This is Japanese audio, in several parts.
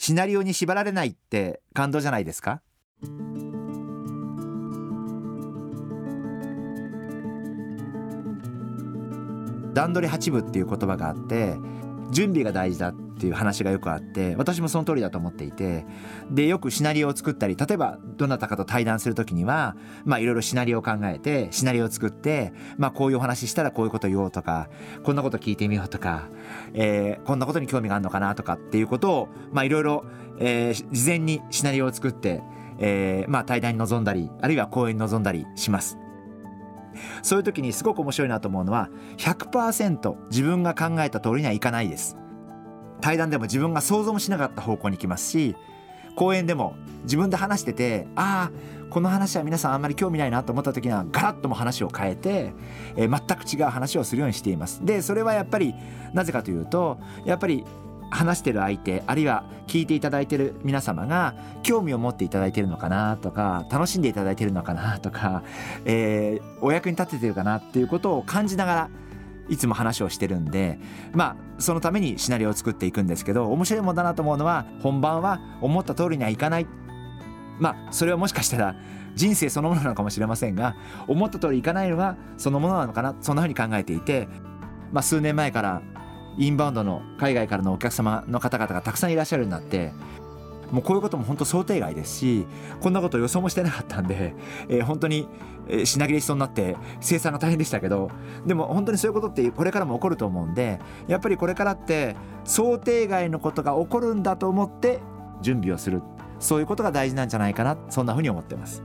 シナリオに縛られないって感動じゃないですか？段取り8部っていう言葉があって準備が大事だっていう話がよくあって私もその通りだと思っていてでよくシナリオを作ったり例えばどなたかと対談する時にはまあいろいろシナリオを考えてシナリオを作ってまあこういうお話したらこういうこと言おうとかこんなこと聞いてみようとか、えー、こんなことに興味があるのかなとかっていうことをまあいろいろ、えー、事前にシナリオを作って、えー、まあ対談に臨んだりあるいは講演に臨んだりします。そういう時にすごく面白いなと思うのは100%自分が考えた通りにはいかないです。対談でも自分が想像もしなかった方向に行きますし講演でも自分で話しててああこの話は皆さんあんまり興味ないなと思った時にはガラッとも話を変えて、えー、全く違う話をするようにしています。でそれはやっぱりなぜかというとやっぱり話してる相手あるいは聞いていただいてる皆様が興味を持っていただいてるのかなとか楽しんでいただいてるのかなとか、えー、お役に立ててるかなっていうことを感じながらいつも話をしてるんでまあそのためにシナリオを作っていくんですけど面白いもんだなと思うのは本番は思った通りにはいかない。まあそれはもしかしたら人生そのものなのかもしれませんが思った通りいかないのはそのものなのかなそんなふうに考えていて、まあ、数年前からインバウンドの海外からのお客様の方々がたくさんいらっしゃるようになってもうこういうことも本当想定外ですしこんなこと予想もしてなかったんで、えー、本当に品切れしそうになって生産が大変でしたけどでも本当にそういうことってこれからも起こると思うんでやっぱりこれからって想定外のことが起こるんだと思って準備をするそういうことが大事なんじゃないかなそんなふうに思ってます。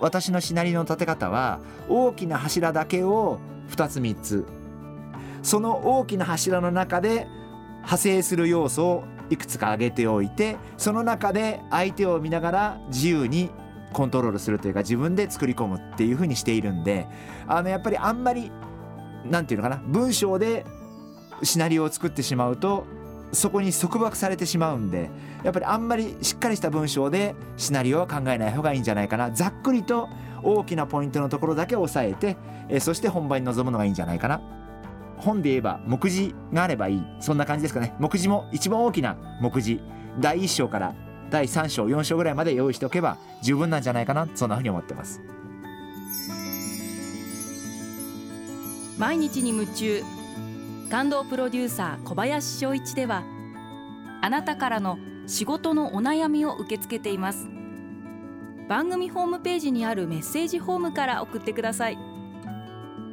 私のシナリオの立て方は大きな柱だけを2つ3つその大きな柱の中で派生する要素をいくつか挙げておいてその中で相手を見ながら自由にコントロールするというか自分で作り込むっていうふうにしているんであのやっぱりあんまり何て言うのかな文章でシナリオを作ってしまうとそこに束縛されてしまうんでやっぱりあんまりしっかりした文章でシナリオは考えない方がいいんじゃないかな。ざっくりと大きなポイントのところだけ押さえてえそして本番に臨むのがいいんじゃないかな。本で言えば目次があればいい。そんな感じですかね。目次も一番大きな目次。第1章から第3章4章ぐらいまで用意しておけば十分なんじゃないかな。そんなふうに思ってます。毎日に夢中。感動プロデューサー小林翔一ではあなたからの仕事のお悩みを受け付けています。番組ホームページにあるメッセージフォームから送ってください。